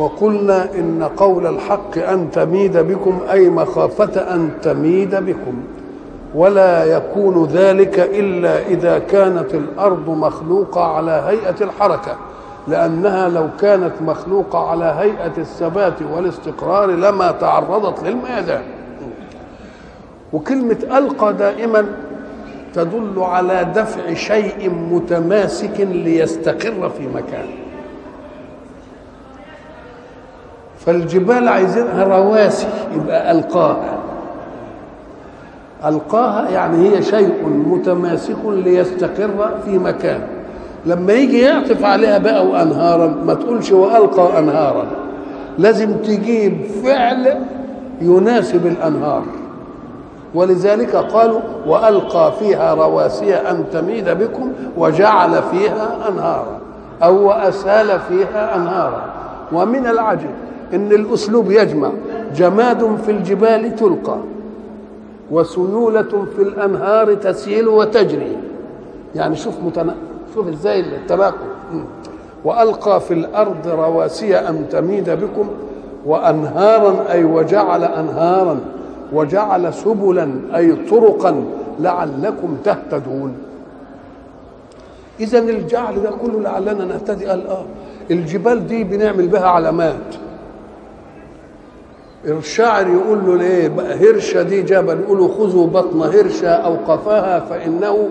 وقلنا إن قول الحق أن تميد بكم أي مخافة أن تميد بكم. ولا يكون ذلك إلا إذا كانت الأرض مخلوقة على هيئة الحركة لأنها لو كانت مخلوقة على هيئة الثبات والاستقرار لما تعرضت للميدان وكلمة ألقى دائما تدل على دفع شيء متماسك ليستقر في مكان. فالجبال عايزينها رواسي يبقى ألقاها. ألقاها يعني هي شيء متماسك ليستقر في مكان. لما يجي يعطف عليها بقى وأنهارا ما تقولش وألقى أنهارا. لازم تجيب فعل يناسب الأنهار. ولذلك قالوا وألقى فيها رواسي أن تميد بكم وجعل فيها أنهارا أو وأسال فيها أنهارا. ومن العجب إن الأسلوب يجمع. جماد في الجبال تلقى وسيولة في الأنهار تسيل وتجري. يعني شوف متنا... شوف إزاي التناقض وألقى في الأرض رواسي أن تميد بكم وأنهارا أي وجعل أنهارا وجعل سبلا أي طرقا لعلكم تهتدون. اذا الجعل ده كله لعلنا نهتدي. قال آه الجبال دي بنعمل بها علامات. الشاعر يقول له ليه؟ بقى هرشة دي جبل يقولوا خذوا بطن هرشة أو قفاها فإنه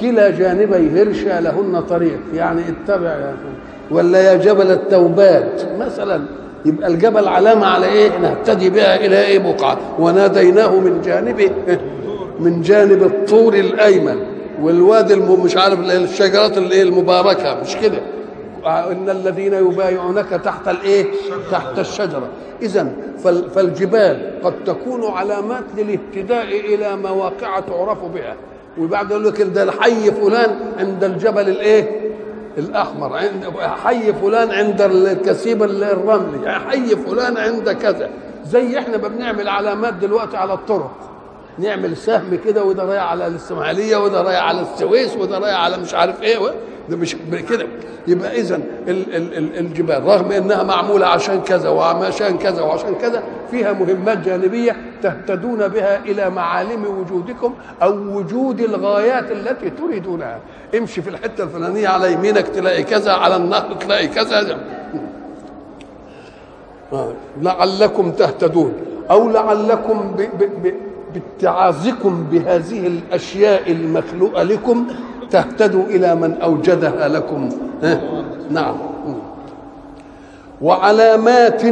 كلا جانبي هرشة لهن طريق. يعني اتبع يا ولا يا جبل التوبات. مثلا يبقى الجبل علامة على إيه؟ نهتدي بها إلى إيه؟ بقعة. وناديناه من جانبه من جانب الطور الأيمن. والوادي مش عارف الشجرات المباركة مش كده؟ إن الذين يبايعونك تحت الإيه؟ تحت الشجرة إذا فالجبال قد تكون علامات للاهتداء إلى مواقع تعرف بها وبعد يقول لك ده الحي فلان عند الجبل الإيه؟ الأحمر عند حي فلان عند الكثيب الرملي حي فلان عند كذا زي إحنا بنعمل علامات دلوقتي على الطرق نعمل سهم كده وده رايح على الإسماعيلية وده رايح على السويس وده رايح على مش عارف إيه ده مش كده. يبقى اذا الجبال رغم إنها معمولة عشان كذا وعشان كذا وعشان كذا فيها مهمات جانبية تهتدون بها إلى معالم وجودكم أو وجود الغايات التي تريدونها. امشي في الحتة الفلانية على يمينك تلاقي كذا على النهر تلاقي كذا. لعلكم تهتدون أو لعلكم باتعاظكم بهذه الأشياء المخلوقة لكم تهتدوا إلى من أوجدها لكم؟ نعم وعلامات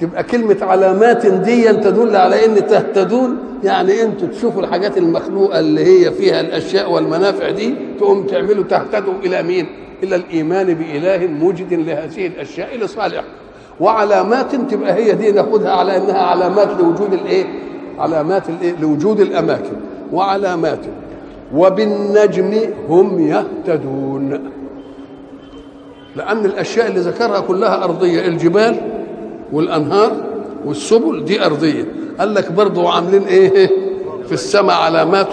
تبقى كلمة علامات دي تدل على إن تهتدون يعني أنتوا تشوفوا الحاجات المخلوقة اللي هي فيها الأشياء والمنافع دي تقوم تعملوا تهتدوا إلى مين؟ إلى الإيمان بإله موجد لهذه الأشياء لصالح وعلامات تبقى هي دي ناخدها على إنها علامات لوجود الإيه؟ علامات الإيه؟ لوجود الأماكن وعلامات وبالنجم هم يهتدون. لأن الأشياء اللي ذكرها كلها أرضية. الجبال والأنهار والسبل دي أرضية. قال لك برضه عاملين إيه؟ في السماء علامات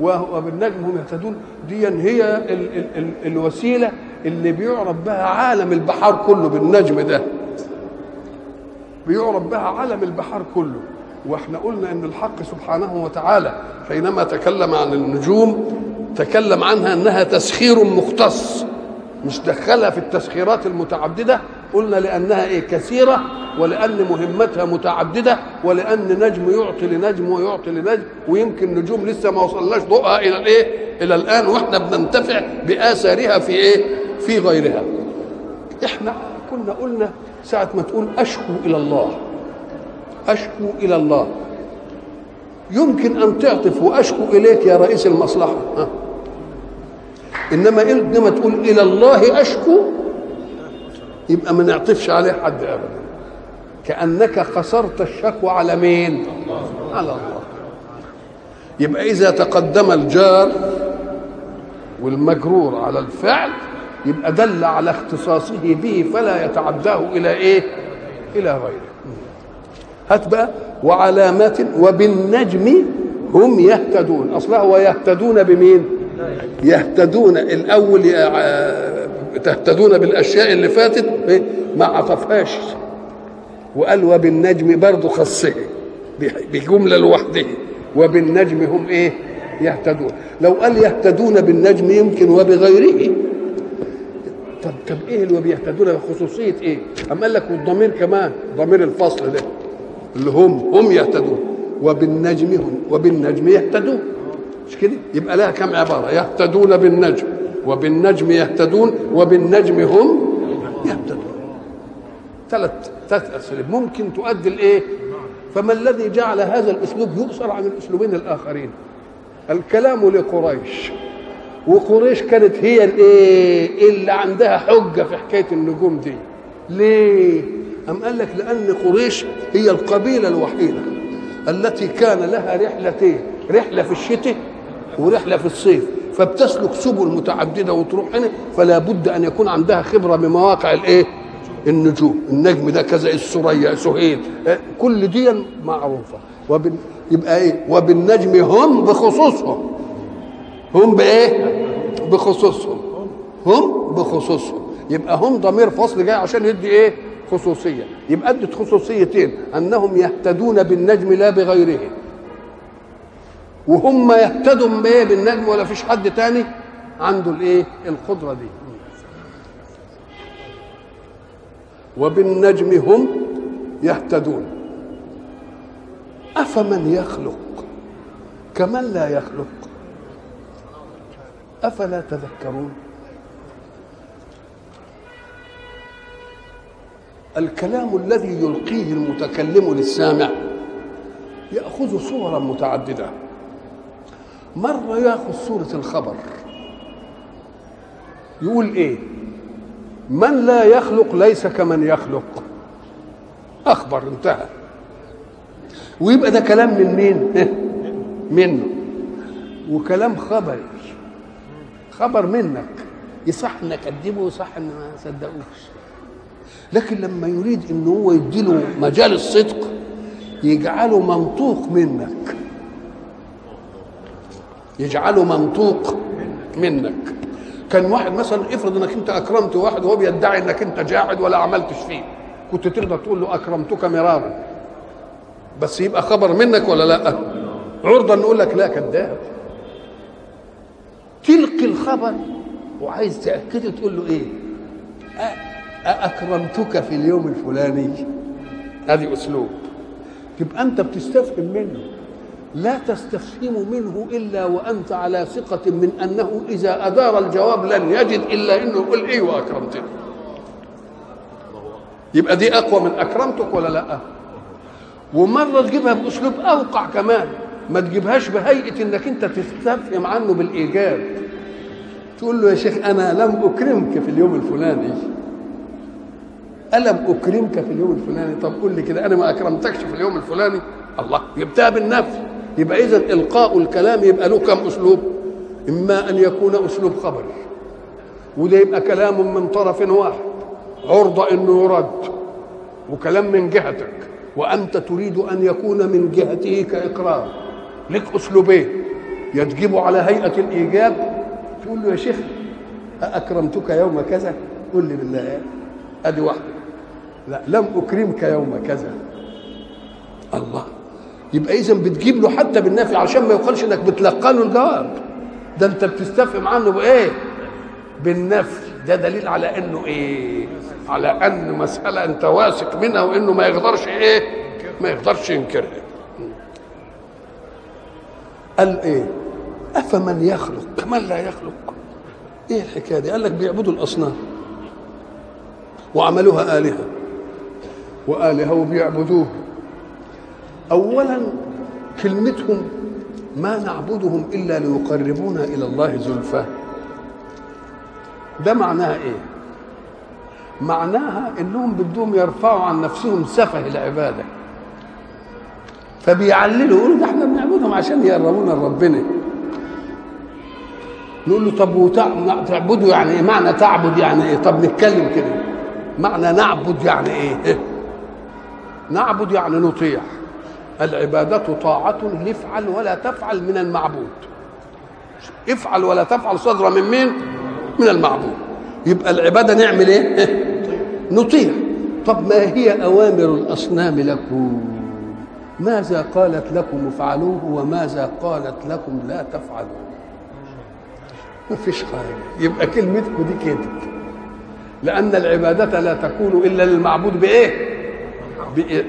وبالنجم هم يهتدون. دي هي ال ال ال الوسيلة اللي بيعرف بها عالم البحار كله بالنجم ده. بيعرف بها عالم البحار كله. وإحنا قلنا ان الحق سبحانه وتعالى حينما تكلم عن النجوم تكلم عنها انها تسخير مختص مش دخلها في التسخيرات المتعددة قلنا لأنها إيه؟ كثيرة ولأن مهمتها متعددة ولأن نجم يعطي لنجم ويعطي لنجم ويمكن نجوم لسه ما وصلناش ضوءها إلى الإيه؟ إلى الآن وإحنا بننتفع بآثارها في إيه؟ في غيرها. إحنا كنا قلنا ساعة ما تقول أشكو إلى الله. أشكو إلى الله. يمكن أن تعطف وأشكو إليك يا رئيس المصلحة. ها. إنما إنما تقول إلى الله أشكو يبقى ما نعطفش عليه حد ابدا. كأنك قصرت الشكوى على مين؟ على الله. يبقى إذا تقدم الجار والمجرور على الفعل يبقى دل على اختصاصه به فلا يتعداه إلى إيه؟ إلى غيره. هات بقى وعلامات وبالنجم هم يهتدون. أصلها ويهتدون بمين؟ يهتدون. الأول تهتدون بالأشياء اللي فاتت ما عطفهاش. وقال وبالنجم برضه خصه بجملة لوحده. وبالنجم هم إيه؟ يهتدون. لو قال يهتدون بالنجم يمكن وبغيره. طب طب إيه اللي بيهتدون؟ بخصوصيه إيه؟ أم قال لك والضمير كمان ضمير الفصل ده. اللي هم هم يهتدون. وبالنجم هم وبالنجم يهتدون. مش كده؟ يبقى لها كم عبارة؟ يهتدون بالنجم. وبالنجم يهتدون وبالنجم هم يهتدون. ثلاث ثلاث أساليب. ممكن تؤدي الايه؟ فما الذي جعل هذا الأسلوب يؤثر عن الأسلوبين الآخرين؟ الكلام لقريش. وقريش كانت هي الايه اللي عندها حجة في حكاية النجوم دي. ليه؟ أم قال لك لأن قريش هي القبيلة الوحيدة التي كان لها رحلتين رحلة في الشتاء ورحلة في الصيف. فبتسلك سبل متعددة وتروح هنا فلا بد أن يكون عندها خبرة بمواقع الإيه؟ النجوم. النجم ده كذا السريا سهيل. كل دي معروفة. وبن... يبقى إيه؟ وبالنجم هم بخصوصهم. هم بإيه؟ بخصوصهم. هم بخصوصهم. يبقى هم ضمير فصل جاي عشان يدي إيه؟ خصوصية. يبقى أدت خصوصيتين أنهم يهتدون بالنجم لا بغيره. وهم يهتدوا بايه بالنجم ولا فيش حد تاني عنده الإيه؟ القدرة دي. وبالنجم هم يهتدون. أفمن يخلق؟ كمن لا يخلق؟ أفلا تذكرون؟ الكلام الذي يلقيه المتكلم للسامع يأخذ صورا متعددة. مره ياخذ صورة الخبر؟ يقول إيه؟ من لا يخلق ليس كمن يخلق. أخبر انتهى. ويبقى ده كلام من مين؟ منه. وكلام خبري خبر منك. يصح ان اكذبه ويصح إن ما اصدقوش لكن لما يريد ان هو يديله مجال الصدق يجعله منطوق منك. يجعله منطوق منك. كان واحد مثلا افرض إنك أنت أكرمت واحد وهو بيدعي إنك أنت جاحد ولا عملتش فيه. كنت تقدر تقول له أكرمتك مرارا. بس يبقى خبر منك ولا لأ؟ عرضه نقول لك لا كذاب. تلقي الخبر وعايز تأكده تقول له إيه؟ أأكرمتك في اليوم الفلاني؟ هذه أسلوب. تبقى أنت بتستفهم منه. لا تستفهم منه إلا وأنت على ثقة من أنه إذا أدار الجواب لن يجد إلا أنه يقول إيه وأكرمتني يبقى دي أقوى من أكرمتك ولا لأ؟ ومرة تجيبها بأسلوب أوقع كمان. ما تجيبهاش بهيئة إنك أنت تستفهم عنه بالإيجاب. تقول له يا شيخ أنا لم أكرمك في اليوم الفلاني. ألم أكرمك في اليوم الفلاني؟ طب قول لي كده أنا ما أكرمتكش في اليوم الفلاني. الله جبتها بالنفي يبقى إذا إلقاء الكلام يبقى له كم أسلوب؟ إما أن يكون أسلوب خبري وده يبقى كلام من طرف واحد. عرضة إنه يرد وكلام من جهتك. وأنت تريد أن يكون من جهته كإقرار. لك أسلوبين. يا على هيئة الإيجاب. تقول له يا شيخ أكرمتك يوم كذا؟ قل لي بالله. أدي واحدة. لا لم أكرمك يوم كذا. الله. يبقى اذا بتجيب له حتى بالنفي عشان ما يقالش إنك بتلقى له الجواب. ده أنت بتستفهم عنه بإيه؟ بالنفي. ده دليل على إنه إيه؟ على أن مسألة أنت واثق منها وإنه ما يقدرش إيه؟ ما يقدرش ينكرها. قال إيه؟ أفمن يخلق؟ كمن لا يخلق؟ إيه الحكاية دي؟ قال لك بيعبدوا الأصنام وعملوها آلهة. وآلهة وبيعبدوه أولا كلمتهم ما نعبدهم إلا ليقربونا إلى الله زلفى. ده معناها إيه؟ معناها إنهم بدهم يرفعوا عن نفسهم سفه العبادة. فبيعللوا يقولوا ده إحنا بنعبدهم عشان يقربونا لربنا. نقول له طب تعبدوا يعني إيه؟ معنى تعبد يعني إيه؟ طب نتكلم كده. معنى نعبد يعني إيه؟ نعبد يعني نطيع. العبادة طاعة لافعل ولا تفعل من المعبود. افعل ولا تفعل صدرة من مين؟ من المعبود. يبقى العبادة نعمل إيه؟ نطيع. طب ما هي أوامر الأصنام لكم؟ ماذا قالت لكم؟ افعلوه وماذا قالت لكم؟ لا تفعلوه ما فيش حاجة. يبقى كلمتكم دي كده لأن العبادة لا تكون إلا للمعبود بإيه؟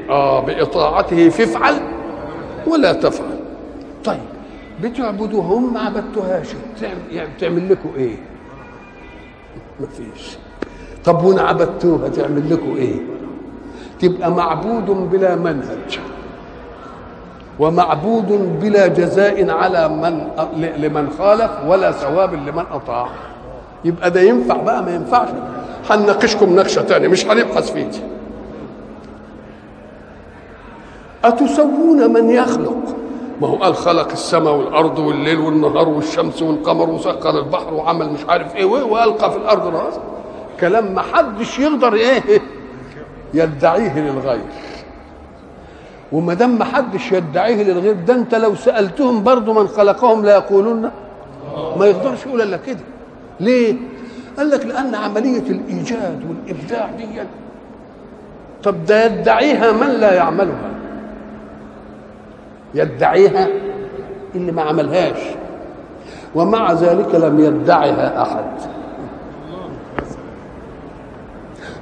آه بإطاعته فافعل ولا تفعل. طيب بتعبدوهم ما عبدتوهاش يعني تعمل لكم إيه؟ ما فيش طب وإن عبدتوها تعمل لكم إيه؟ تبقى معبود بلا منهج ومعبود بلا جزاء على من لمن خالف ولا ثواب لمن أطاع. يبقى ده ينفع بقى ما ينفعش. هنناقشكم نقشة تانية مش هنبحث فيه أتسوون من يخلق؟ ما هو قال خلق السماء والأرض والليل والنهار والشمس والقمر وسخر البحر وعمل مش عارف إيه وألقى في الأرض رأس. كلام ما حدش يقدر إيه يدعيه للغير. وما دام ما حدش يدعيه للغير ده أنت لو سألتهم برضه من خلقهم لا يقولون. ما يقدرش يقول إلا كده. ليه؟ قال لك لأن عملية الإيجاد والإبداع دي طب ده يدعيها من لا يعملها؟ يدعيها اللي ما عملهاش. ومع ذلك لم يدعها أحد.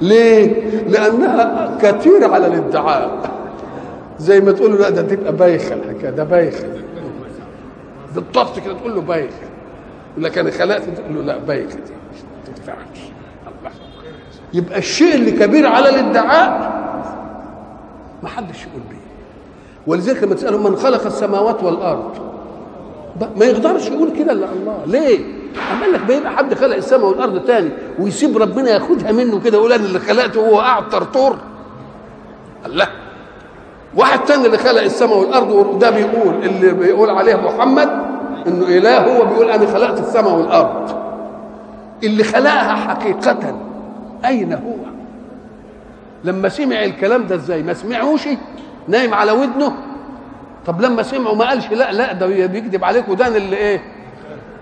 ليه؟ لأنها كثير على الادعاء. زي ما تقول له لا ده تبقى بايخة الحكاية ده بايخة. بالضبط كده تقول له بايخة. يقول لك أنا خلقت تقول له لا بايخة دي. ما تنفعش. يبقى الشيء اللي كبير على الادعاء ما حدش يقول بيه. ولذلك لما تسألهم من خلق السماوات والأرض ما يقدرش يقول كده إلا الله ليه؟ أما قال لك بيبقى حد خلق السماء والأرض تاني ويسيب ربنا ياخدها منه كده يقول أنا اللي خلقته وهو قاعد طرطور الله واحد تاني اللي خلق السماء والأرض وده بيقول اللي بيقول عليه محمد إنه إله هو بيقول أنا خلقت السماء والأرض اللي خلقها حقيقة أين هو؟ لما سمع الكلام ده إزاي؟ ما سمعوش نايم على ودنه. طب لما سمعوا ما قالش لا لا ده بيكذب عليك وده اللي إيه؟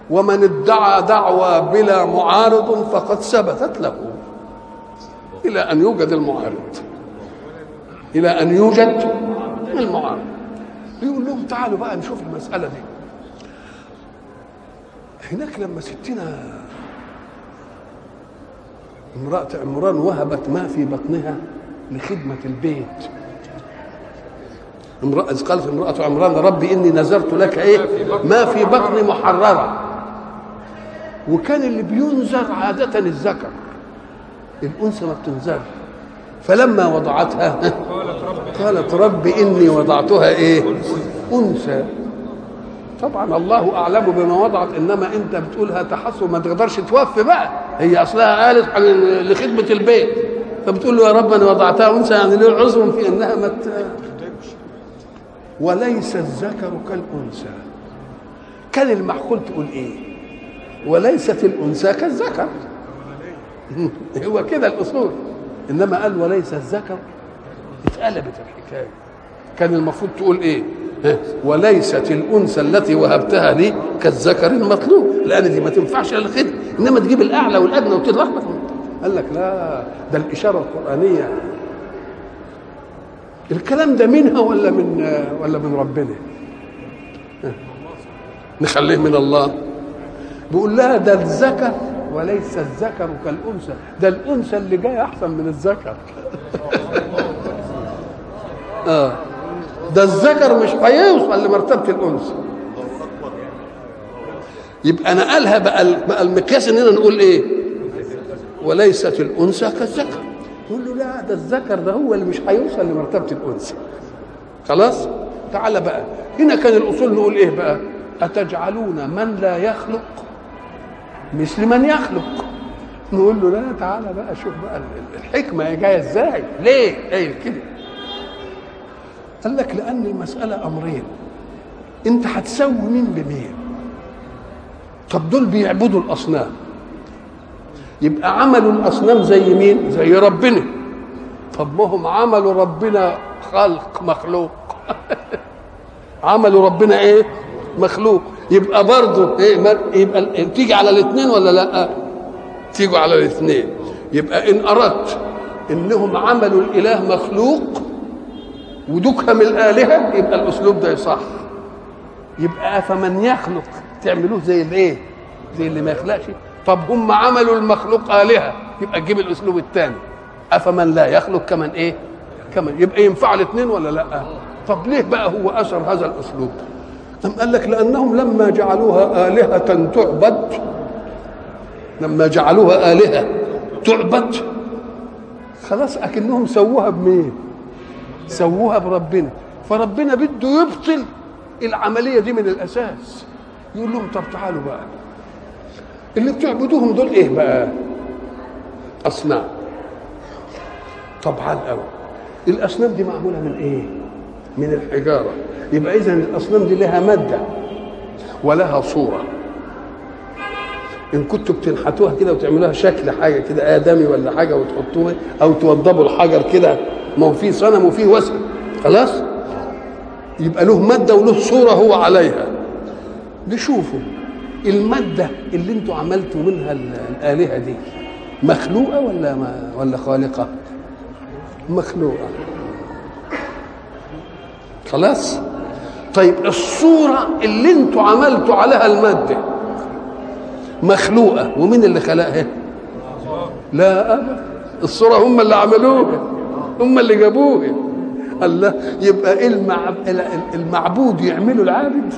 ومن ادعى دعوى بلا معارض فقد ثبتت له. إلى أن يوجد المعارض. إلى أن يوجد المعارض. يقول لهم تعالوا بقى نشوف المسألة دي. هناك لما ستنا امرأة عمران وهبت ما في بطنها لخدمة البيت. امرأة قالت امرأة عمران ربي إني نذرت لك إيه؟ ما في بطني محررة. وكان اللي بينذر عادة الذكر. الأنثى ما بتنذرش فلما وضعتها قالت رب إني وضعتها إيه؟ أنثى. طبعا الله أعلم بما وضعت إنما أنت بتقولها تحسن ما تقدرش توفي بقى. هي أصلها قالت لخدمة البيت. فبتقول له يا رب أنا وضعتها أنثى يعني له عذر في إنها ما وليس الذكر كالأنثى. كان المعقول تقول إيه؟ وليست الأنثى كالذكر. هو كده الأصول. إنما قال وليس الذكر. اتقلبت الحكاية. كان المفروض تقول إيه؟ وليست الأنثى التي وهبتها لي كالذكر المطلوب. لأن دي ما تنفعش للخدمه إنما تجيب الأعلى والأدنى وتتلخبط قال لك لا ده الإشارة القرآنية. الكلام ده منها ولا من ولا من ربنا؟ نخليه من الله. بيقول لها ده الذكر وليس الذكر كالأنثى. ده الأنثى اللي جاية أحسن من الذكر. آه. ده الذكر مش هيوصل لمرتبة الأنثى. يبقى نقلها بقى بقى المقياس إننا نقول إيه؟ وليست الأنثى كالذكر. ده الذكر ده هو اللي مش هيوصل لمرتبة الأنثى. خلاص؟ تعال بقى. هنا كان الأصول نقول إيه بقى؟ أتجعلون من لا يخلق؟ مثل من يخلق. نقول له لا تعالى بقى شوف بقى الحكمة جاية إزاي. ليه؟ إيه كده. قال لك لأن المسألة أمرين. أنت هتسوي مين بمين؟ طب دول بيعبدوا الأصنام. يبقى عملوا الأصنام زي مين؟ زي ربنا. طب ما هم عملوا ربنا خلق مخلوق. عملوا ربنا إيه؟ مخلوق. يبقى برضه إيه؟ يبقى تيجي على الاثنين ولا لأ؟ تيجوا على الاثنين. يبقى إن أردت إنهم عملوا الإله مخلوق ودكهم الآلهة يبقى الأسلوب ده يصح يبقى فمن يخلق تعملوه زي الايه زي اللي ما يخلقش. طب هم عملوا المخلوق آلهة يبقى تجيب الأسلوب الثاني أفمن لا يخلق كمن إيه؟ كمن يبقى ينفع الاثنين ولا لأ؟ طب ليه بقى هو أثر هذا الأسلوب؟ أم قال لك لأنهم لما جعلوها آلهة تعبد لما جعلوها آلهة تعبد خلاص أكنهم سووها بمين؟ سووها بربنا. فربنا بده يبطل العملية دي من الأساس. يقول لهم طب تعالوا بقى. اللي بتعبدوهم دول إيه بقى؟ أصنام. طبعا الأول الأصنام دي معمولة من إيه؟ من الحجارة. يبقى اذا الأصنام دي لها مادة ولها صورة. إن كنتوا بتنحتوها كده وتعملوها شكل حاجة كده آدمي ولا حاجة وتحطوها أو توضبوا الحجر كده ما هو في صنم وفي وثن خلاص؟ يبقى له مادة وله صورة هو عليها. نشوفوا المادة اللي أنتوا عملتوا منها الآلهة دي مخلوقة ولا ما ولا خالقة؟ مخلوقة. خلاص؟ طيب الصورة اللي أنتوا عملتوا عليها المادة مخلوقة ومين اللي خلقها؟ لا أبدا الصورة هم اللي عملوها هم اللي جابوها. الله يبقى المعبود يعملوا العابد؟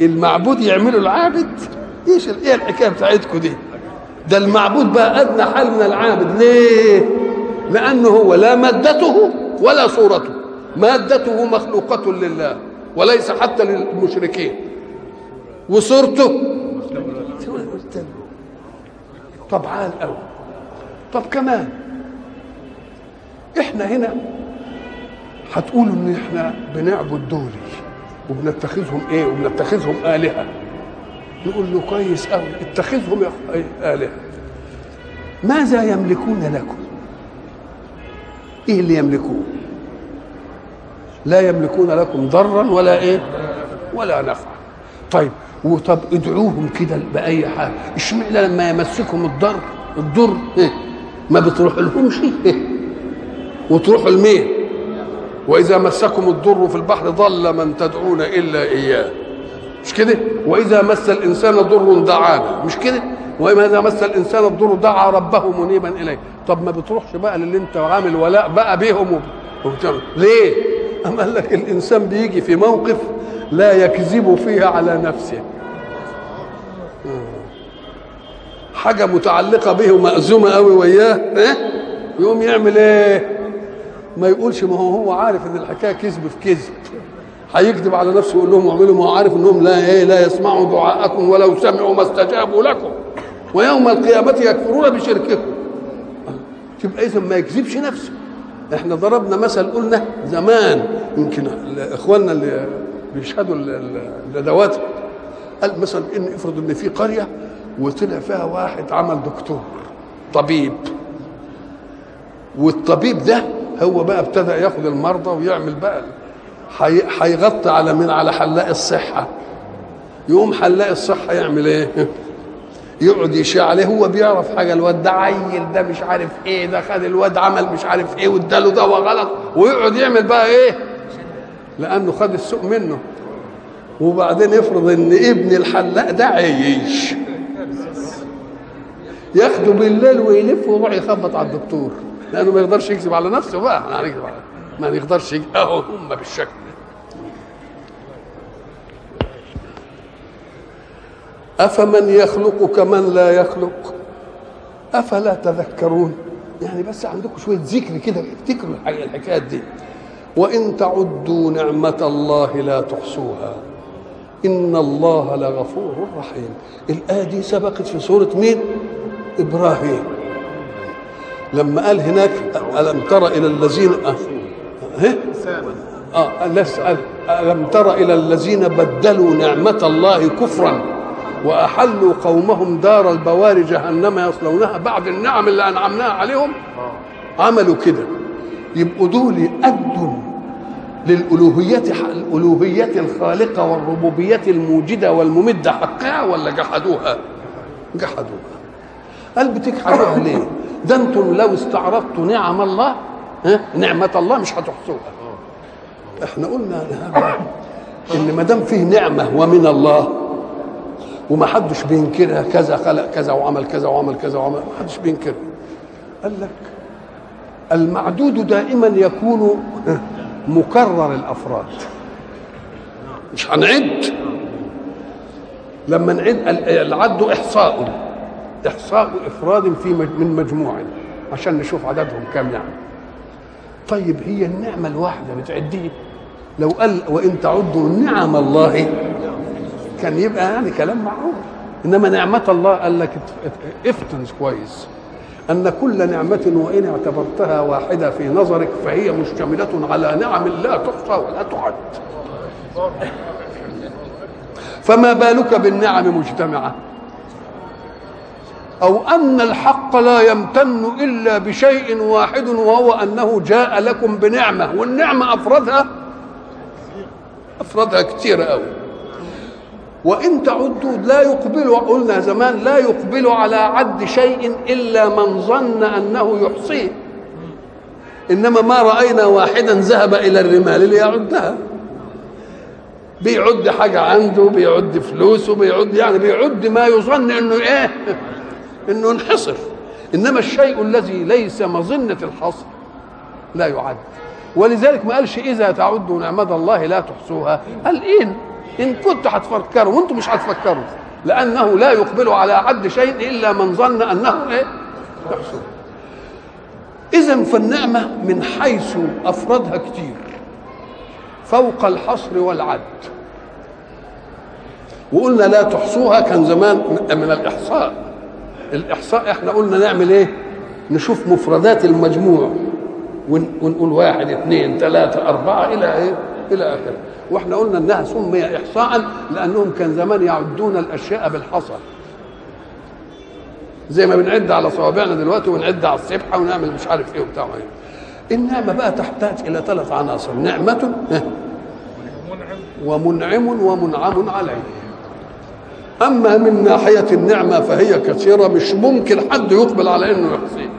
المعبود يعملوا العابد؟ إيش إيه الحكاية بتاعتكم دي؟ ده المعبود بقى أدنى حال من العابد. ليه؟ لأنه هو لا مادته ولا صورته. مادته مخلوقة لله وليس حتى للمشركين. وصورته؟ طب عال قوي طب كمان إحنا هنا هتقولوا إن إحنا بنعبد دولي وبنتخذهم إيه؟ وبنتخذهم آلهة. نقول له كويس قوي اتخذهم آلهة. ماذا يملكون لكم؟ إيه اللي يملكوه؟ لا يملكون لكم ضرا ولا إيه؟ ولا نفعا. طيب وطب ادعوهم كده بأي حاجة اشمعنى لما يمسكهم الضر الضر إيه؟ ما بتروح لهمش إيه؟ وتروحوا لمين؟ وإذا مسكم الضر في البحر ضل من تدعون إلا إياه. مش كده؟ وإذا مس الإنسان ضر دعانا مش كده؟ وإذا مس الإنسان الضر دعا ربه منيبا إليه. طب ما بتروحش بقى للي أنت عامل ولاء بقى بيهم وبتعمل. ليه؟ أم قال لك الإنسان بيجي في موقف لا يكذب فيها على نفسه. حاجة متعلقة به ومأزومة قوي وياه. إيه؟ يقوم يعمل إيه؟ ما يقولش ما هو هو عارف إن الحكاية كذب في كذب. هيكذب على نفسه ويقول لهم اعملوا ما هو عارف انهم لا إيه لا يسمعوا دعاءكم ولو سمعوا ما استجابوا لكم. ويوم القيامة يكفرون بشرككم. يبقى اذا ما يكذبش نفسه. إحنا ضربنا مثل قلنا زمان. يمكن إخواننا اللي بيشهدوا الأدوات قال مثلا إن افرض إن في قرية وطلع فيها واحد عمل دكتور طبيب. والطبيب ده هو بقى ابتدى ياخد المرضى ويعمل بقى هيغطي على من على حلاق الصحة. يقوم حلاق الصحة يعمل إيه؟ يقعد يشيع عليه. هو بيعرف حاجة الواد ده عيل ده مش عارف إيه ده خد الواد عمل مش عارف إيه واداله دواء غلط ويقعد يعمل بقى إيه؟ لأنه خد السوق منه. وبعدين يفرض إن ابن الحلاق ده عيش ياخده بالليل ويلف ويروح يخبط على الدكتور. لأنه ما يقدرش يكذب على نفسه بقى. ما يكذب اهو هم بالشكل. أفمن يخلق كمن لا يخلق؟ أفلا تذكرون؟ يعني بس عندكم شوية ذكر كده افتكروا الحكايات دي. وإن تعدوا نعمة الله لا تحصوها. إن الله لغفور رحيم. الآية دي سبقت في سورة مين؟ إبراهيم. لما قال هناك ألم تر إلى الذين أه؟ آه نسأل ألم تر إلى الذين بدلوا نعمة الله كفرا وأحلوا قومهم دار البوار جهنم يصلونها بعد النعم اللي أنعمناها عليهم؟ عملوا كده. يبقوا دول أدوا للألوهية الألوهية الخالقة والربوبية الموجدة والممدة حقها ولا جحدوها؟ جحدوها. قال بتجحدوها ليه؟ ده أنتم لو استعرضتوا نعم الله ها؟ نعمة الله مش هتحصوها. إحنا قلنا إن ما دام فيه نعمة ومن الله وما حدش بينكرها كذا خلق كذا وعمل كذا وعمل كذا وعمل ما حدش بينكرها قال لك المعدود دائما يكون مكرر الأفراد. مش هنعد. لما نعد العد إحصاء إحصاء إفراد في من مجموع عشان نشوف عددهم كم يعني. طيب هي النعمة الواحدة بتعديه. لو قال وإن تعدوا نعم الله كان يبقى يعني كلام معروف. إنما نعمة الله قال لك افتن كويس. أن كل نعمة وإن اعتبرتها واحدة في نظرك فهي مشتملة على نعم لا تحصى ولا تعد. فما بالك بالنعم مجتمعة؟ أو أن الحق لا يمتن إلا بشيء واحد وهو أنه جاء لكم بنعمة والنعمة افرادها افرادها كثيرة قوي وإن تعدوا لا يقبل قلنا زمان لا يقبل على عد شيء إلا من ظن أنه يحصيه. إنما ما رأينا واحدا ذهب إلى الرمال ليعدها. بيعد حاجة عنده بيعد فلوسه بيعد يعني بيعد ما يظن إنه إيه إنه انحصر. إنما الشيء الذي ليس مظنة الحصر لا يعد. ولذلك ما قالش إذا تعدوا نعمة الله لا تحصوها. قال إن إن كنتوا هتفكروا وأنتم مش هتفكروا. لأنه لا يقبل على عد شيء إلا من ظن أنه إيه؟ يحصل اذا فالنعمة من حيث افرادها كتير. فوق الحصر والعد. وقلنا لا تحصوها كان زمان من الإحصاء. الإحصاء إحنا قلنا نعمل إيه؟ نشوف مفردات المجموع ونقول واحد اثنين ثلاثة أربعة إلى إيه؟ إلى آخره. وإحنا قلنا إنها سمي احصاء لأنهم كان زمان يعدون الأشياء بالحصى. زي ما بنعد على صوابعنا دلوقتي ونعد على السبحة ونعمل مش عارف إيه وبتاع. إيه النعمة بقى تحتاج إلى ثلاث عناصر. نعمة ومنعم ومنعم عليه. أما من ناحية النعمة فهي كثيرة مش ممكن حد يقبل على إنه يحصيها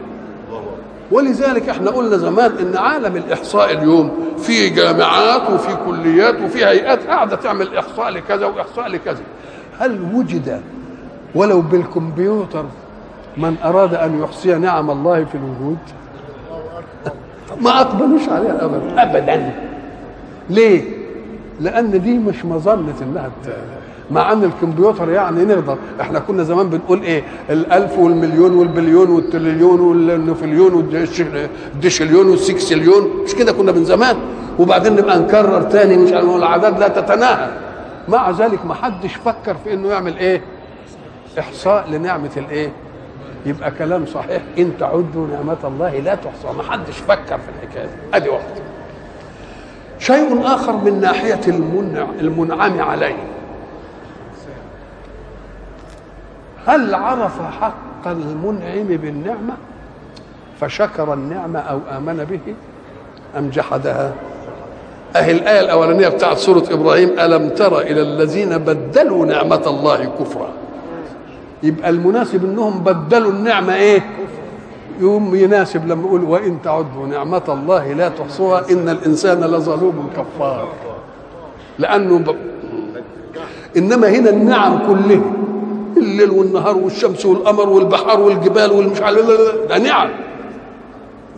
ولذلك إحنا قلنا زمان إن عالم الإحصاء اليوم في جامعات وفي كليات وفي هيئات قاعدة تعمل إحصاء لكذا وإحصاء لكذا. هل وجد ولو بالكمبيوتر من أراد أن يحصي نعم الله في الوجود؟ ما أقبلوش عليها ابدا. ابدا. ليه؟ لأن دي مش مظنه انها مع أن الكمبيوتر يعني نقدر. إحنا كنا زمان بنقول إيه الألف والمليون والبليون والتريليون والنفليون والديشليون والسكسليون مش كده كنا من زمان. وبعدين نبقى نكرر تاني مش الاعداد لا تتناهى. مع ذلك ما حدش فكر في إنه يعمل إيه؟ إحصاء لنعمة الإيه؟ يبقى كلام صحيح. إن تعدوا نعمة الله لا تحصى. ما حدش فكر في الحكاية دي. أدي واحدة شيء آخر من ناحية المنع المنعم عليه. هل عرف حق المنعم بالنعمة؟ فشكر النعمة أو آمن به أم جحدها؟ أهي الآية الأولانية بتاعت سورة إبراهيم ألم تر إلى الذين بدلوا نعمة الله كفرا؟ يبقى المناسب إنهم بدلوا النعمة إيه؟ يوم يناسب لما يقول وإن تعدوا نعمة الله لا تحصوها إن الإنسان لظلوم كفار. لأنه ب... إنما هنا النعم كلها الليل والنهار والشمس والقمر والبحر والجبال والمش عارف ده نعم.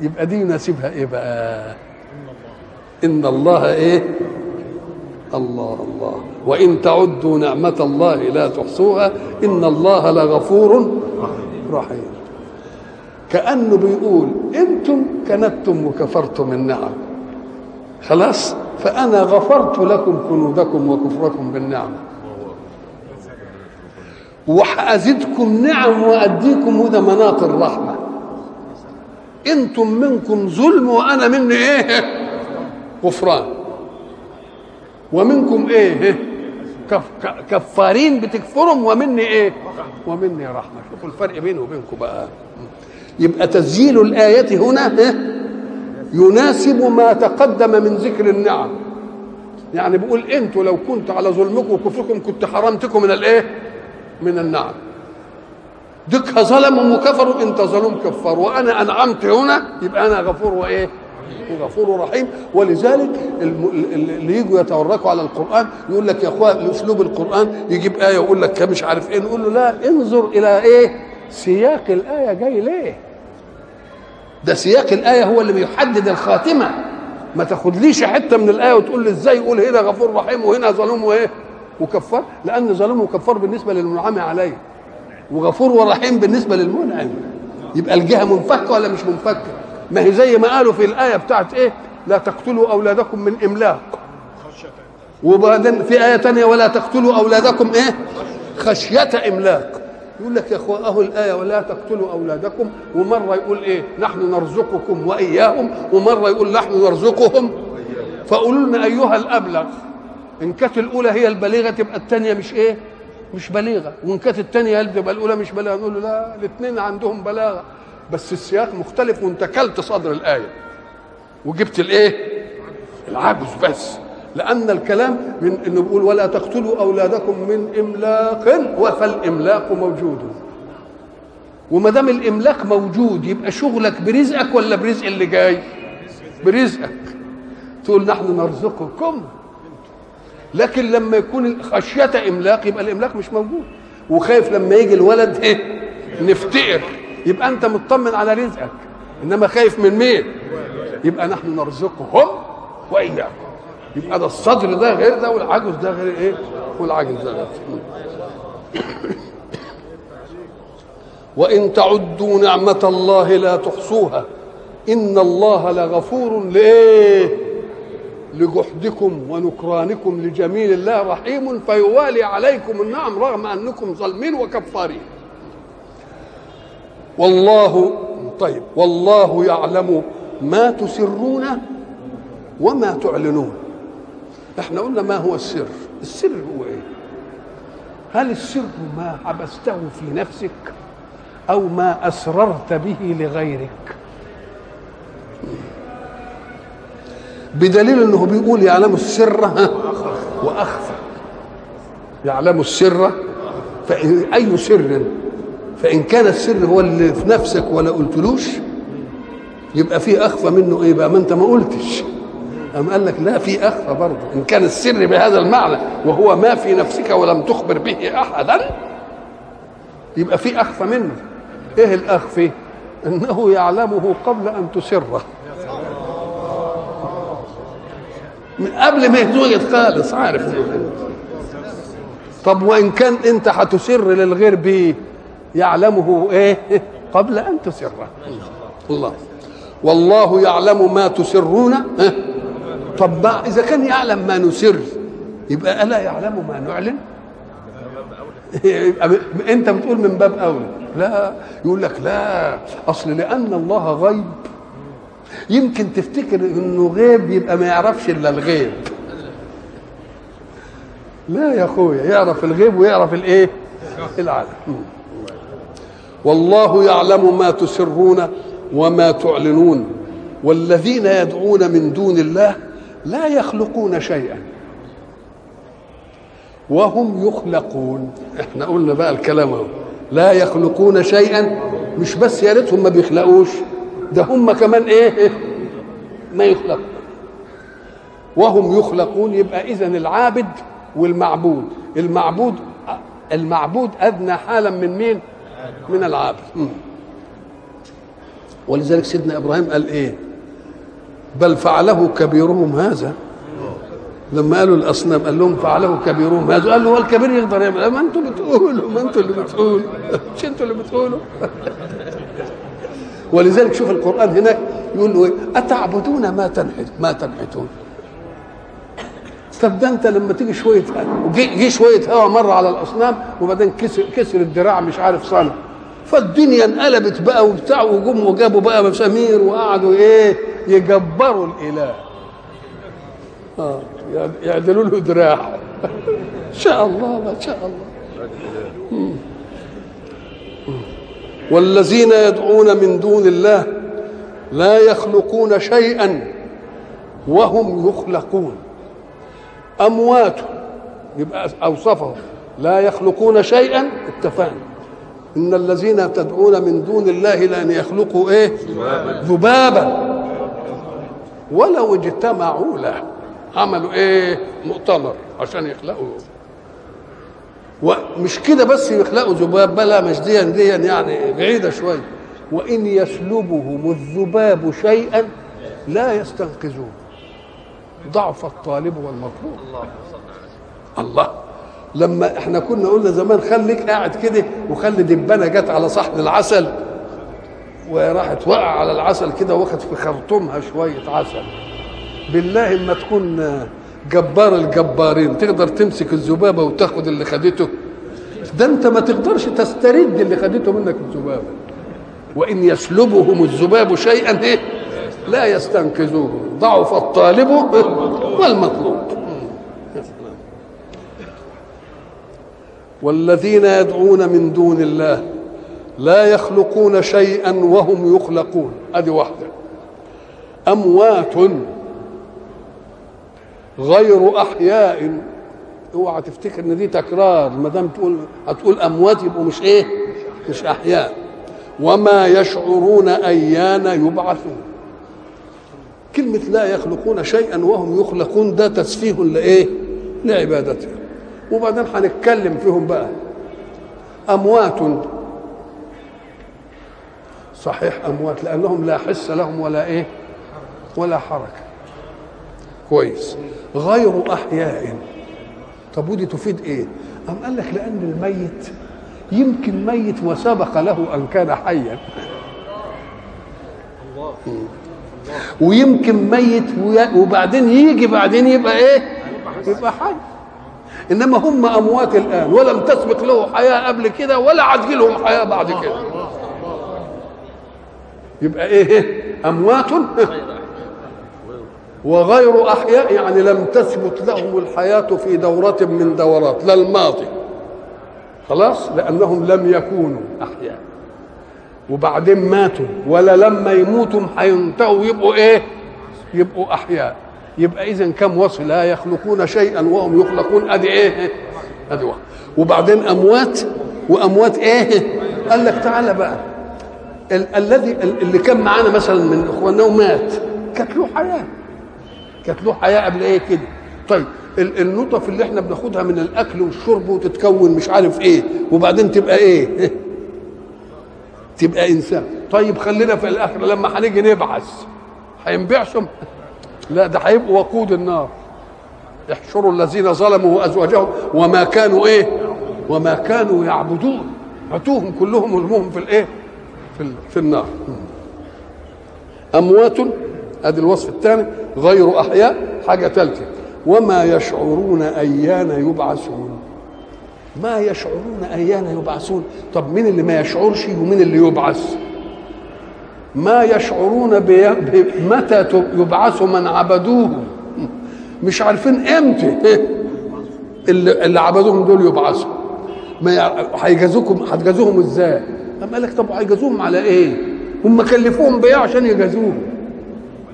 يبقى دي يناسبها إيه بقى؟ إن الله إيه؟ الله الله. وإن تعدوا نعمة الله لا تحصوها إن الله لغفور رحيم. كانه بيقول إنتم كنتم وكفرتم النعم. خلاص؟ فأنا غفرت لكم كنودكم وكفركم بالنعمه وهأزدكم نعم وأديكم هدى مناط الرحمة. إنتم منكم ظلم وأنا مني إيه؟ غفران ومنكم إيه؟ كف كفارين بتكفرهم ومني إيه؟ ومني رحمة. شوفوا الفرق بيني وبينكم بقى. يبقى تسجيل الآية هنا إيه؟ يناسب ما تقدم من ذكر النعم. يعني بيقول إنتوا لو كنت على ظلمكم وكفركم كنت حرمتكم من الإيه؟ من النعم دك ظلموا وكفروا انت ظلم كفر وأنا أنعمت هنا يبقى أنا غفور وإيه؟ غفور رحيم. ولذلك اللي يجوا يتوركوا على القرآن يقول لك يا إخوان اسلوب القرآن يجيب آية ويقول لك مش عارف إيه نقول له لا انظر إلى إيه؟ سياق الآية جاي ليه؟ ده سياق الآية هو اللي بيحدد الخاتمة. ما تاخدليش حتة من الآية وتقول لي إزاي يقول هنا غفور رحيم وهنا ظلوم وإيه؟ وكفار لأن ظلوم وكفار بالنسبة للمنعم عليه وغفور ورحيم بالنسبة للمنعم. يبقى الجهة منفكة ولا مش منفكة؟ ما هي زي ما قالوا في الآية بتاعت إيه؟ لا تقتلوا أولادكم من إملاق. وبعدين في آية تانية ولا تقتلوا أولادكم إيه؟ خشية إملاق. يقول لك يا أخوة أهو الآية ولا تقتلوا أولادكم. ومرة يقول إيه؟ نحن نرزقكم وإياهم. ومرة يقول نحن نرزقهم. فقولوا لنا أيها الأبلغ ان كانت الأولى هي البليغة تبقى الثانية مش إيه؟ مش بليغة. وان كانت الثانية تبقى الأولى مش بليغة. نقول له لا الاثنين عندهم بلاغة. بس السياق مختلف وانت كلت صدر الآية. وجبت الإيه؟ العجز بس. لأن الكلام من إنه بيقول ولا تقتلوا أولادكم من إملاق فالإملاق موجود. وما دام الإملاق موجود يبقى شغلك برزقك ولا برزق اللي جاي؟ برزقك. تقول نحن نرزقكم. لكن لما يكون خشيه إملاق يبقى الإملاق مش موجود. وخايف لما يجي الولد إيه؟ نفتقر. يبقى أنت مطمن على رزقك. إنما خايف من مين؟ يبقى نحن نرزقهم واياكم يبقى ده الصدر ده غير ده والعجز ده غير إيه؟ والعجز ده غير. وإن تعدوا نعمة الله لا تحصوها. إن الله لغفور لإيه؟ لجحدكم ونكرانكم لجميل الله رحيم فيوالي عليكم النعم رغم أنكم ظالمين وكفارين. والله طيب والله يعلم ما تسرون وما تعلنون. إحنا قلنا ما هو السر؟ السر هو إيه؟ هل السر ما حبسته في نفسك أو ما أسررت به لغيرك؟ بدليل إنه بيقول يعلم السر وأخفى. يعلم السر فإن أي سر؟ فإن كان السر هو اللي في نفسك ولا قلتلوش يبقى في أخفى منه إيه بقى؟ ما أنت ما قلتش. أم قال لك لا في أخفى برضه. إن كان السر بهذا المعنى وهو ما في نفسك ولم تخبر به أحدا يبقى في أخفى منه. إيه الأخفي؟ إنه يعلمه قبل أن تسره. من قبل ما يتوجد خالص عارف. طب وإن كان أنت هتسر للغير به يعلمه إيه؟ قبل أن تسره الله. والله يعلم ما تسرون. طب ما إذا كان يعلم ما نسر يبقى ألا يعلم ما نعلن؟ يبقى أنت بتقول من باب اولى لا يقول لك لا أصل لأن الله غيب. يمكن تفتكر إنه غيب يبقى ما يعرفش إلا الغيب. لا يا أخويا يعرف الغيب ويعرف الإيه؟ العالم والله يعلم ما تسرون وما تعلنون. والذين يدعون من دون الله لا يخلقون شيئا. وهم يخلقون. إحنا قلنا بقى الكلام أهو. لا يخلقون شيئا مش بس يا ريتهم ما بيخلقوش. ده هم كمان إيه؟ ما يخلقون. وهم يخلقون يبقى اذا العابد والمعبود. المعبود المعبود أدنى حالا من مين؟ من العابد. ولذلك سيدنا إبراهيم قال إيه؟ بل فعله كبيرهم هذا. لما قالوا الاصنام قال لهم فعله كبيرهم هذا. قال له هو الكبير يقدر يعمل؟ ما أنتوا بتقولوا ما أنتوا اللي بتقولوا. مش أنتوا اللي بتقولوا. ولذلك شوف القرآن هناك يقول له إيه؟ أتعبدون ما تنحت ما تنحتون؟ طب ده أنت لما تيجي شوية جه شوية هوا مرة على الأصنام وبعدين كسر كسر الدراع مش عارف صنع. فالدنيا انقلبت بقى وبتاع وجم وجابوا بقى مسامير وقعدوا إيه؟ يجبروا الإله. آه يعدلوا له دراع إن شاء الله ما شاء الله. والذين يدعون من دون الله لا يخلقون شيئا وهم يخلقون. أموات يبقى أوصفهم. لا يخلقون شيئا اتفقنا. إن الذين تدعون من دون الله لأن يخلقوا إيه؟ ذبابا. ولو اجتمعوا له عملوا إيه؟ مؤتمر عشان يخلقوا. ومش كده بس يخلقوا ذباب بلا مش دي دي يعني بعيدة شوية وإن يسلبهم الذباب شيئا لا يستنقذوه ضعف الطالب والمطلوب. الله. لما إحنا كنا قلنا زمان خليك قاعد كده وخلي دبانة جت على صحن العسل وراحت وقع على العسل كده واخد في خرطومها شوية عسل. بالله اما تكون جبار الجبارين تقدر تمسك الذبابة وتاخد اللي خدته ده انت ما تقدرش تسترد اللي خدته منك الذبابة. وإن يسلبهم الذباب شيئا إيه؟ لا يستنقذوه. ضعف الطالب والمطلوب. والذين يدعون من دون الله لا يخلقون شيئا وهم يخلقون. ادي واحدة. أموات غير أحياء. اوعى تفتكر ان دي تكرار ما دام تقول هتقول أموات يبقوا مش إيه؟ مش أحياء. وما يشعرون أيان يبعثون. كلمة لا يخلقون شيئا وهم يخلقون ده تسفيه لإيه؟ لعبادتهم. وبعدين هنتكلم فيهم بقى. أموات. صحيح أموات لأنهم لا حس لهم ولا إيه؟ ولا حركة. كويس. غير أحياء. طب ودي تفيد إيه؟ أم قال لك لأن الميت يمكن ميت وسبق له أن كان حيا. الله ويمكن ميت وبعدين يجي بعدين يبقى إيه؟ يبقى حي. إنما هم أموات الآن ولم تسبق له حياة قبل كده ولا عاد لهم حياة بعد كده. يبقى إيه؟ أموات. وغير أحياء يعني لم تثبت لهم الحياة في دورة من دورات لا الماضي. خلاص؟ لأنهم لم يكونوا أحياء. وبعدين ماتوا ولا لما يموتوا هينتهوا يبقوا إيه؟ يبقوا أحياء. يبقى اذا كم وصف لا يخلقون شيئا وهم يخلقون ادي إيه ادي واحد وبعدين أموات وأموات إيه؟ قال لك تعالى بقى. ال- الذي اللي كان معانا مثلا من إخواننا ومات كانت له حياة. كانت له حياة قبل إيه كده. طيب النطف اللي إحنا بناخدها من الأكل والشرب وتتكون مش عارف إيه وبعدين تبقى إيه؟ تبقى إنسان. طيب خلينا في الآخر لما هنيجي نبعث هينبعثهم لا ده هيبقوا وقود النار. احشروا الذين ظلموا وازواجهم وما كانوا إيه؟ وما كانوا يعبدون. هاتوهم كلهم ارموهم في الإيه؟ في, في النار. أموات أدي الوصف الثاني غير أحياء حاجة ثالثه وما يشعرون أيان يبعثون ما يشعرون أيان يبعثون طب مين اللي ما يشعرش ومين اللي يبعث ما يشعرون متى يبعث من عبدوه مش عارفين إمتى اللي, اللي عبدوهم دول يبعثوا ما هيجازوكم هتجازوهم إزاي؟ قام قال لك طب هيجازوهم على إيه؟ هم كلفوهم بإيه عشان يجازوهم؟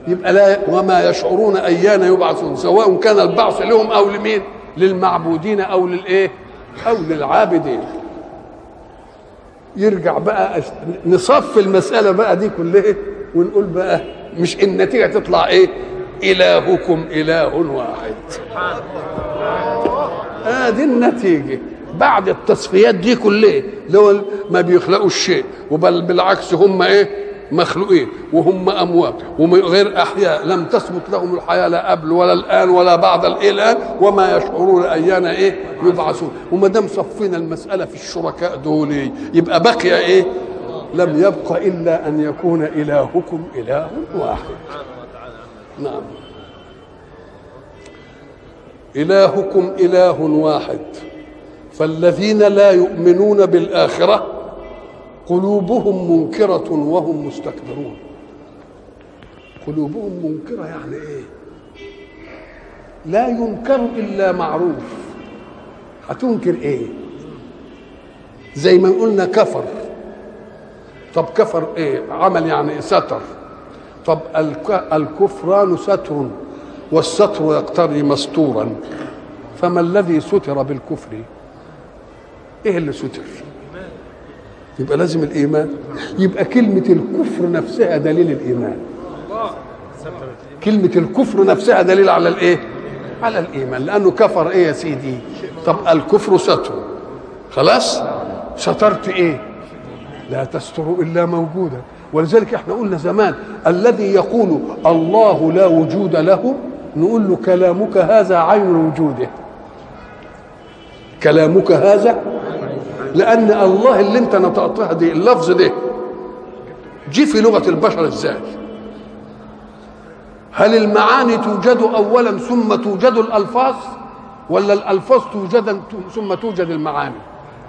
يبقى لا وما يشعرون أيان يبعثون سواء كان البعث لهم أو لمين؟ للمعبودين أو للإيه؟ أو للعابدين. يرجع بقى نصف المسألة بقى دي كلها ونقول بقى مش النتيجة تطلع إيه؟ إلهكم إله واحد. آه النتيجة. بعد التصفيات دي كلها لو ما بيخلقوا الشيء وبل بالعكس هم إيه؟ مخلوقين وهم أموات وغير أحياء. لم تثبت لهم الحياة لا قبل ولا الآن ولا بعد الان وما يشعرون أيان إيه يبعثون. وما دام صفينا المسألة في الشركاء دول يبقى بقي إيه؟ لم يبق إلا أن يكون إلهكم إله واحد. نعم. إلهكم إله واحد. فالذين لا يؤمنون بالآخرة قلوبهم منكرة وهم مستكبرون. قلوبهم منكرة يعني إيه؟ لا ينكر إلا معروف. هتنكر إيه؟ زي ما قلنا كفر. طب كفر إيه؟ عمل يعني ستر. طب الكفران ستر والستر يقتضي مستورا. فما الذي ستر بالكفر؟ إيه اللي ستر؟ يبقى لازم الإيمان. يبقى كلمة الكفر نفسها دليل الإيمان. كلمة الكفر نفسها دليل على الإيه؟ على الإيمان. لأنه كفر إيه يا سيدي؟ طب الكفر ستر. خلاص؟ سترت إيه؟ لا تستر إلا موجودا. ولذلك إحنا قلنا زمان الذي يقول الله لا وجود له نقول له كلامك هذا عين وجوده. كلامك هذا لأن الله اللي انت نطقتها دي اللفظ ده جه في لغة البشر إزاي؟ هل المعاني توجد اولا ثم توجد الألفاظ ولا الألفاظ توجد ثم توجد المعاني؟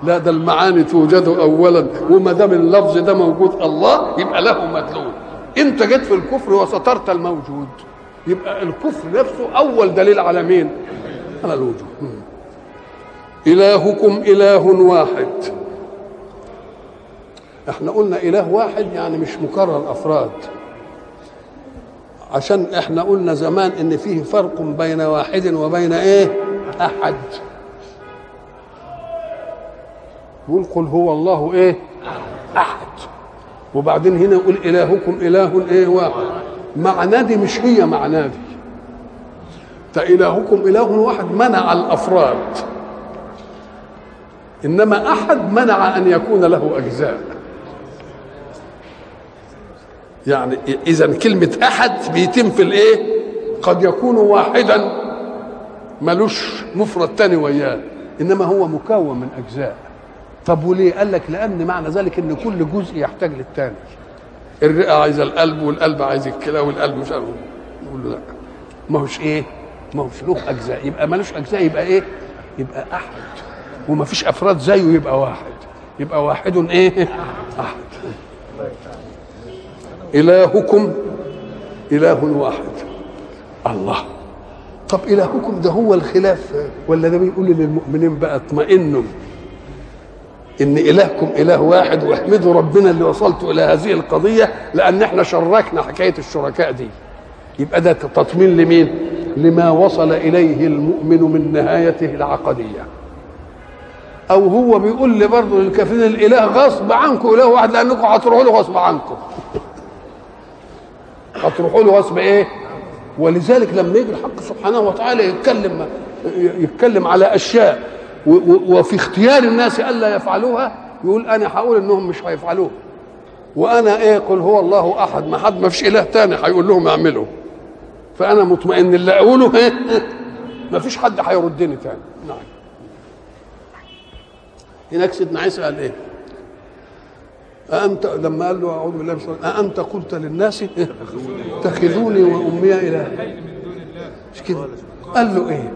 لا ده المعاني توجد اولا وما دام اللفظ ده موجود الله يبقى له مدلول. انت جيت في الكفر وسترت الموجود يبقى الكفر نفسه أول دليل على مين؟ على الوجود. إلهكم إله واحد. إحنا قلنا إله واحد يعني مش مكرر أفراد. عشان إحنا قلنا زمان إن فيه فرق بين واحد وبين إيه؟ أحد. يقول قل هو الله إيه؟ أحد. وبعدين هنا يقول إلهكم إله إيه واحد. معنى دي مش هي معنى دي. فإلهكم إله واحد منع الأفراد. إنما أحد منع أن يكون له أجزاء. يعني إذا كلمة أحد بيتم في الإيه؟ قد يكون واحدا ملوش مفرد تاني وياه إنما هو مكون من أجزاء. طب وليه؟ قال لك لأن معنى ذلك إن كل جزء يحتاج للتاني. الرئه عايزه القلب والقلب عايز الكلى والقلب مش عارف نقول له لا. ما هوش إيه؟ ما هوش له أجزاء. يبقى مالوش أجزاء يبقى إيه؟ يبقى أحد. وما فيش أفراد زيه يبقى واحد. يبقى واحد إيه؟ أحد. إلهكم إله واحد. الله. طب إلهكم ده هو الخلاف ولا ده بيقول للمؤمنين بقى اطمئنوا إن إلهكم إله واحد واحمدوا ربنا اللي وصلتوا إلى هذه القضية لأن إحنا شركنا حكاية الشركاء دي. يبقى ده تطمين لمين؟ لما وصل إليه المؤمن من نهايته العقدية. أو هو بيقول لي برضه للكافرين الإله غصب عنكم إله واحد لأنكم هتروحوا له غصب عنكم. هتروحوا له غصب إيه؟ ولذلك لما يجي الحق سبحانه وتعالى يتكلم يتكلم على أشياء وفي اختيار الناس ألا يفعلوها يقول أنا هقول إنهم مش هيفعلوها وأنا إيه؟ قل هو الله أحد ما حد ما فيش إله تاني هيقول لهم اعملوا. فأنا مطمئن اللي أقوله ما فيش حد هيردني تاني. نعم. هناك سيدنا عيسى قال إيه؟ أأنت لما قال له أعوذ بالله من الشيطان أأنت قلت للناس اتخذوني وأمي إلهين مش كده؟ قال له إيه؟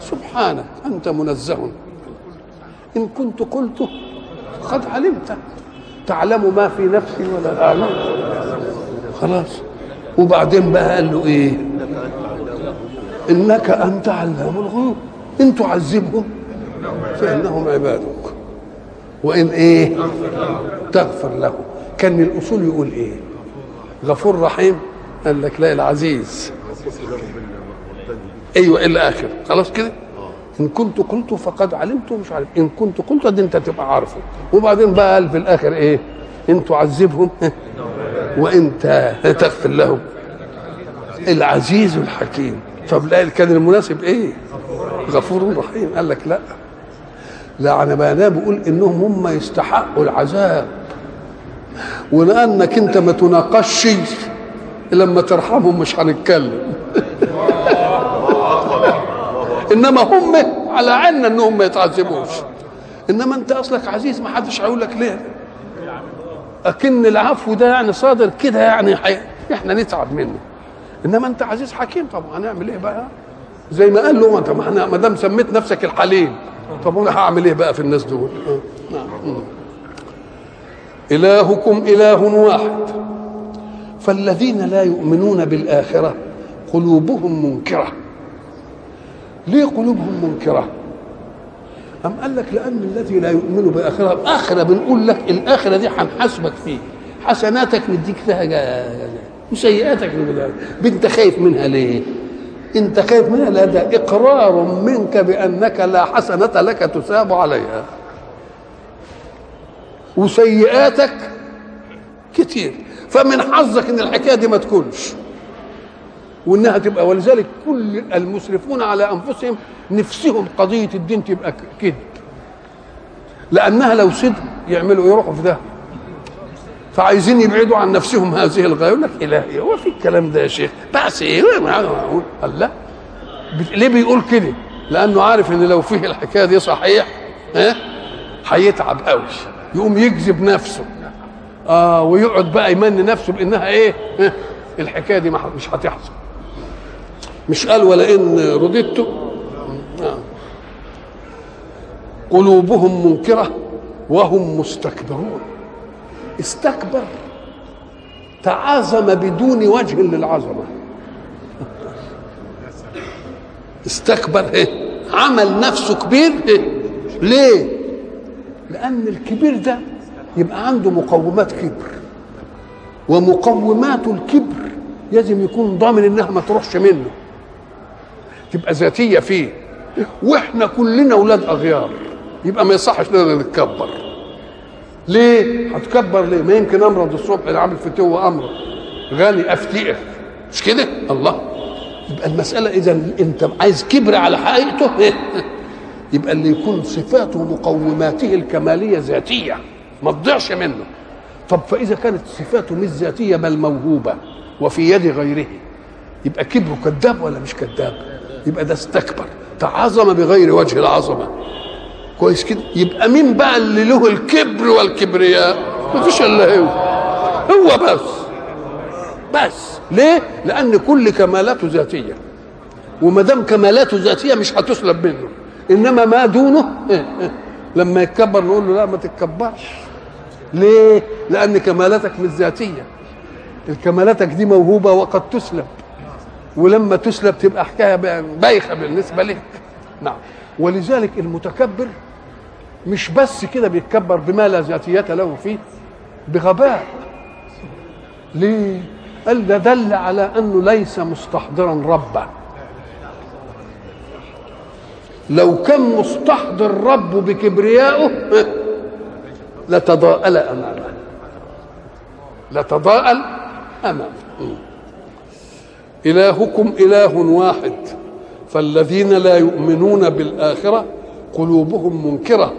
سبحانك أنت منزه. إن كنت قلته قد علمت. تعلم ما في نفسي ولا أعلم خلاص. وبعدين بقى قال له إيه؟ إنك أنت علام الغيوب. إن تعذبهم. فإنهم عبادك. وإن إيه؟ تغفر له كان الأصول يقول إيه؟ غفور رحيم. قال لك لا العزيز. أيوه إلى آخر. خلاص كده؟ إن كنت قلت فقد علمت مش عارف. إن كنت قلت دي أنت تبقى عارفه. وبعدين بقى قال في الآخر إيه؟ إن تعذبهم. وانت تغفر لهم. العزيز الحكيم. طب لا كان المناسب إيه؟ غفور رحيم. قال لك لا. لا أنا بقى أنا بقول إنهم هم يستحقوا العذاب. ولأنك أنت ما تناقشش لما ترحمهم مش هنتكلم. إنما هم على عنا إنهم ما يتعذبوش. إنما أنت أصلك عزيز ما حدش هيقول لك ليه. اكن العفو ده يعني صادر كده يعني حي... إحنا نتعب منه. إنما أنت عزيز حكيم طبعا هنعمل إيه بقى؟ زي ما قال له أنت ما إحنا ما دام سميت نفسك الحليم. طب أنا هعمل إيه بقى في الناس دول آه. نعم الهكم اله واحد فالذين لا يؤمنون بالاخره قلوبهم منكره ليه قلوبهم منكره أم قال لك لأن الذي لا يؤمن بالآخرة الآخرة بنقول لك الآخرة دي هنحاسبك فيه حسناتك نديك فيها جا- وسيئاتك نديك انت خايف منها ليه؟ انت خايف منها لا ده إقرار منك بأنك لا حسنة لك تثاب عليها. وسيئاتك كتير. فمن حظك إن الحكاية دي ما تكونش. وإنها تبقى. ولذلك كل المسرفون على أنفسهم نفسهم قضية الدين تبقى كذب لأنها لو صدق يعملوا يروحوا في ده فعايزين يبعدوا عن نفسهم هذه الغاية. يقول لك إلهي هو في الكلام ده يا شيخ؟ بس إيه؟ قال لا. ليه بيقول كده؟ لأنه عارف إن لو فيه الحكاية دي صحيح ها؟ هيتعب قوي. يقوم يجذب نفسه. آه ويقعد بقى يمني نفسه بإنها إيه؟ الحكاية دي مش هتحصل. مش قال ولئن رددت؟ آه. قلوبهم منكرة وهم مستكبرون. استكبر تعاظم بدون وجه للعظمة. استكبر إيه؟ عمل نفسه كبير إيه؟ ليه؟ لأن الكبير ده يبقى عنده مقومات كبر. ومقومات الكبر لازم يكون ضامن إنها ما تروحش منه. تبقى ذاتية فيه. وإحنا كلنا أولاد أغيار. يبقى ما يصحش لنا نتكبر. ليه؟ هتكبر ليه؟ ما يمكن امرض الصبح اللي عامل فتوه امرض غني افتقر مش كده؟ الله. يبقى المسألة إذا أنت عايز كبر على حقيقته يبقى اللي يكون صفاته ومقوماته الكمالية ذاتية. ما تضيعش منه. طب فإذا كانت صفاته مش ذاتية بل موهوبه وفي يد غيره. يبقى كبره كذاب ولا مش كذاب؟ يبقى ده استكبر. تعظم بغير وجه العظمة. كويس كده. يبقى مين بقى اللي له الكبر والكبرياء؟ مفيش إلا هو. هو بس. بس. ليه؟ لأن كل كمالاته ذاتية. وما دام كمالاته ذاتية مش هتسلب منه. إنما ما دونه؟ لما يتكبر نقول له لا ما تتكبرش. ليه؟ لأن كمالاتك مش ذاتية. الكمالاتك دي موهوبة وقد تسلب. ولما تسلب تبقى حكاية بايخة بالنسبة لك نعم. ولذلك المتكبر مش بس كده بيتكبر بما لا ذاتية له فيه بغباء. ليه؟ قال ده دل على أنه ليس مستحضرا ربه لو كان مستحضر ربه بكبريائه لتضاءل أمامه. لتضاءل أمامه. إلهكم إله واحد. فالذين لا يؤمنون بالآخرة قلوبهم منكرة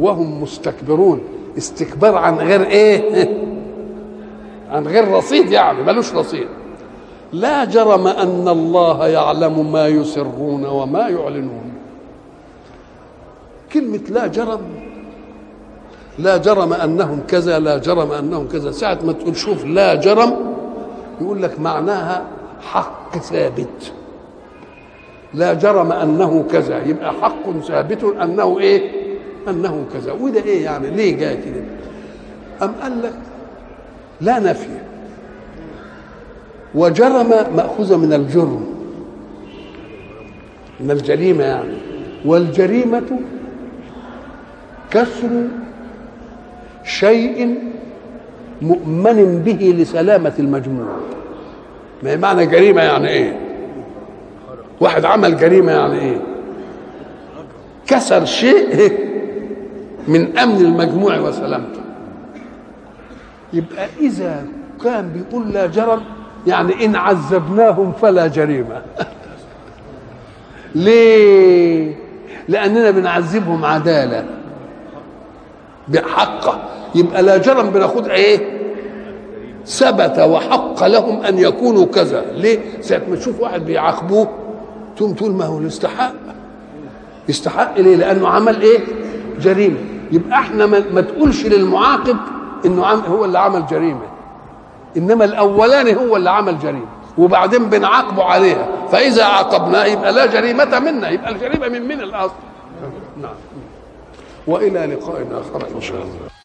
وهم مستكبرون. استكبار عن غير إيه؟ عن غير رصيد يعني ملوش رصيد. لا جرم أن الله يعلم ما يسرون وما يعلنون. كلمة لا جرم لا جرم أنهم كذا لا جرم أنهم كذا. ساعة ما تقول شوف لا جرم يقول لك معناها حق ثابت. لا جرم أنه كذا. يبقى حق ثابت أنه إيه؟ أنه كذا. وده إيه يعني؟ ليه جاي كده؟ أم قال لك لا نفي. وجرم مأخوذة من الجرم. من الجريمة يعني. والجريمة كسر شيء مؤمن به لسلامة المجموع. ما معنى جريمة يعني إيه؟ واحد عمل جريمة يعني إيه؟ كسر شيء من أمن المجموع وسلامته. يبقى إذا كان بيقول لا جرم يعني إن عذبناهم فلا جريمة. ليه؟ لأننا بنعذبهم عدالة. بحقه يبقى لا جرم بناخد إيه؟ ثبت وحق لهم أن يكونوا كذا. ليه؟ ساعة ما تشوف واحد بيعاقبوه تقوم تقول ما هو يستحق. يستحق ليه لأنه عمل إيه؟ جريمة. يبقى إحنا ما, تقولش للمعاقب إنه هو اللي عمل جريمة. إنما الاولاني هو اللي عمل جريمة وبعدين بنعاقبه عليها. فإذا عاقبناه يبقى لا جريمة منا يبقى الجريمة من من الأصل. نعم. وإلى لقاء آخر. إن شاء الله.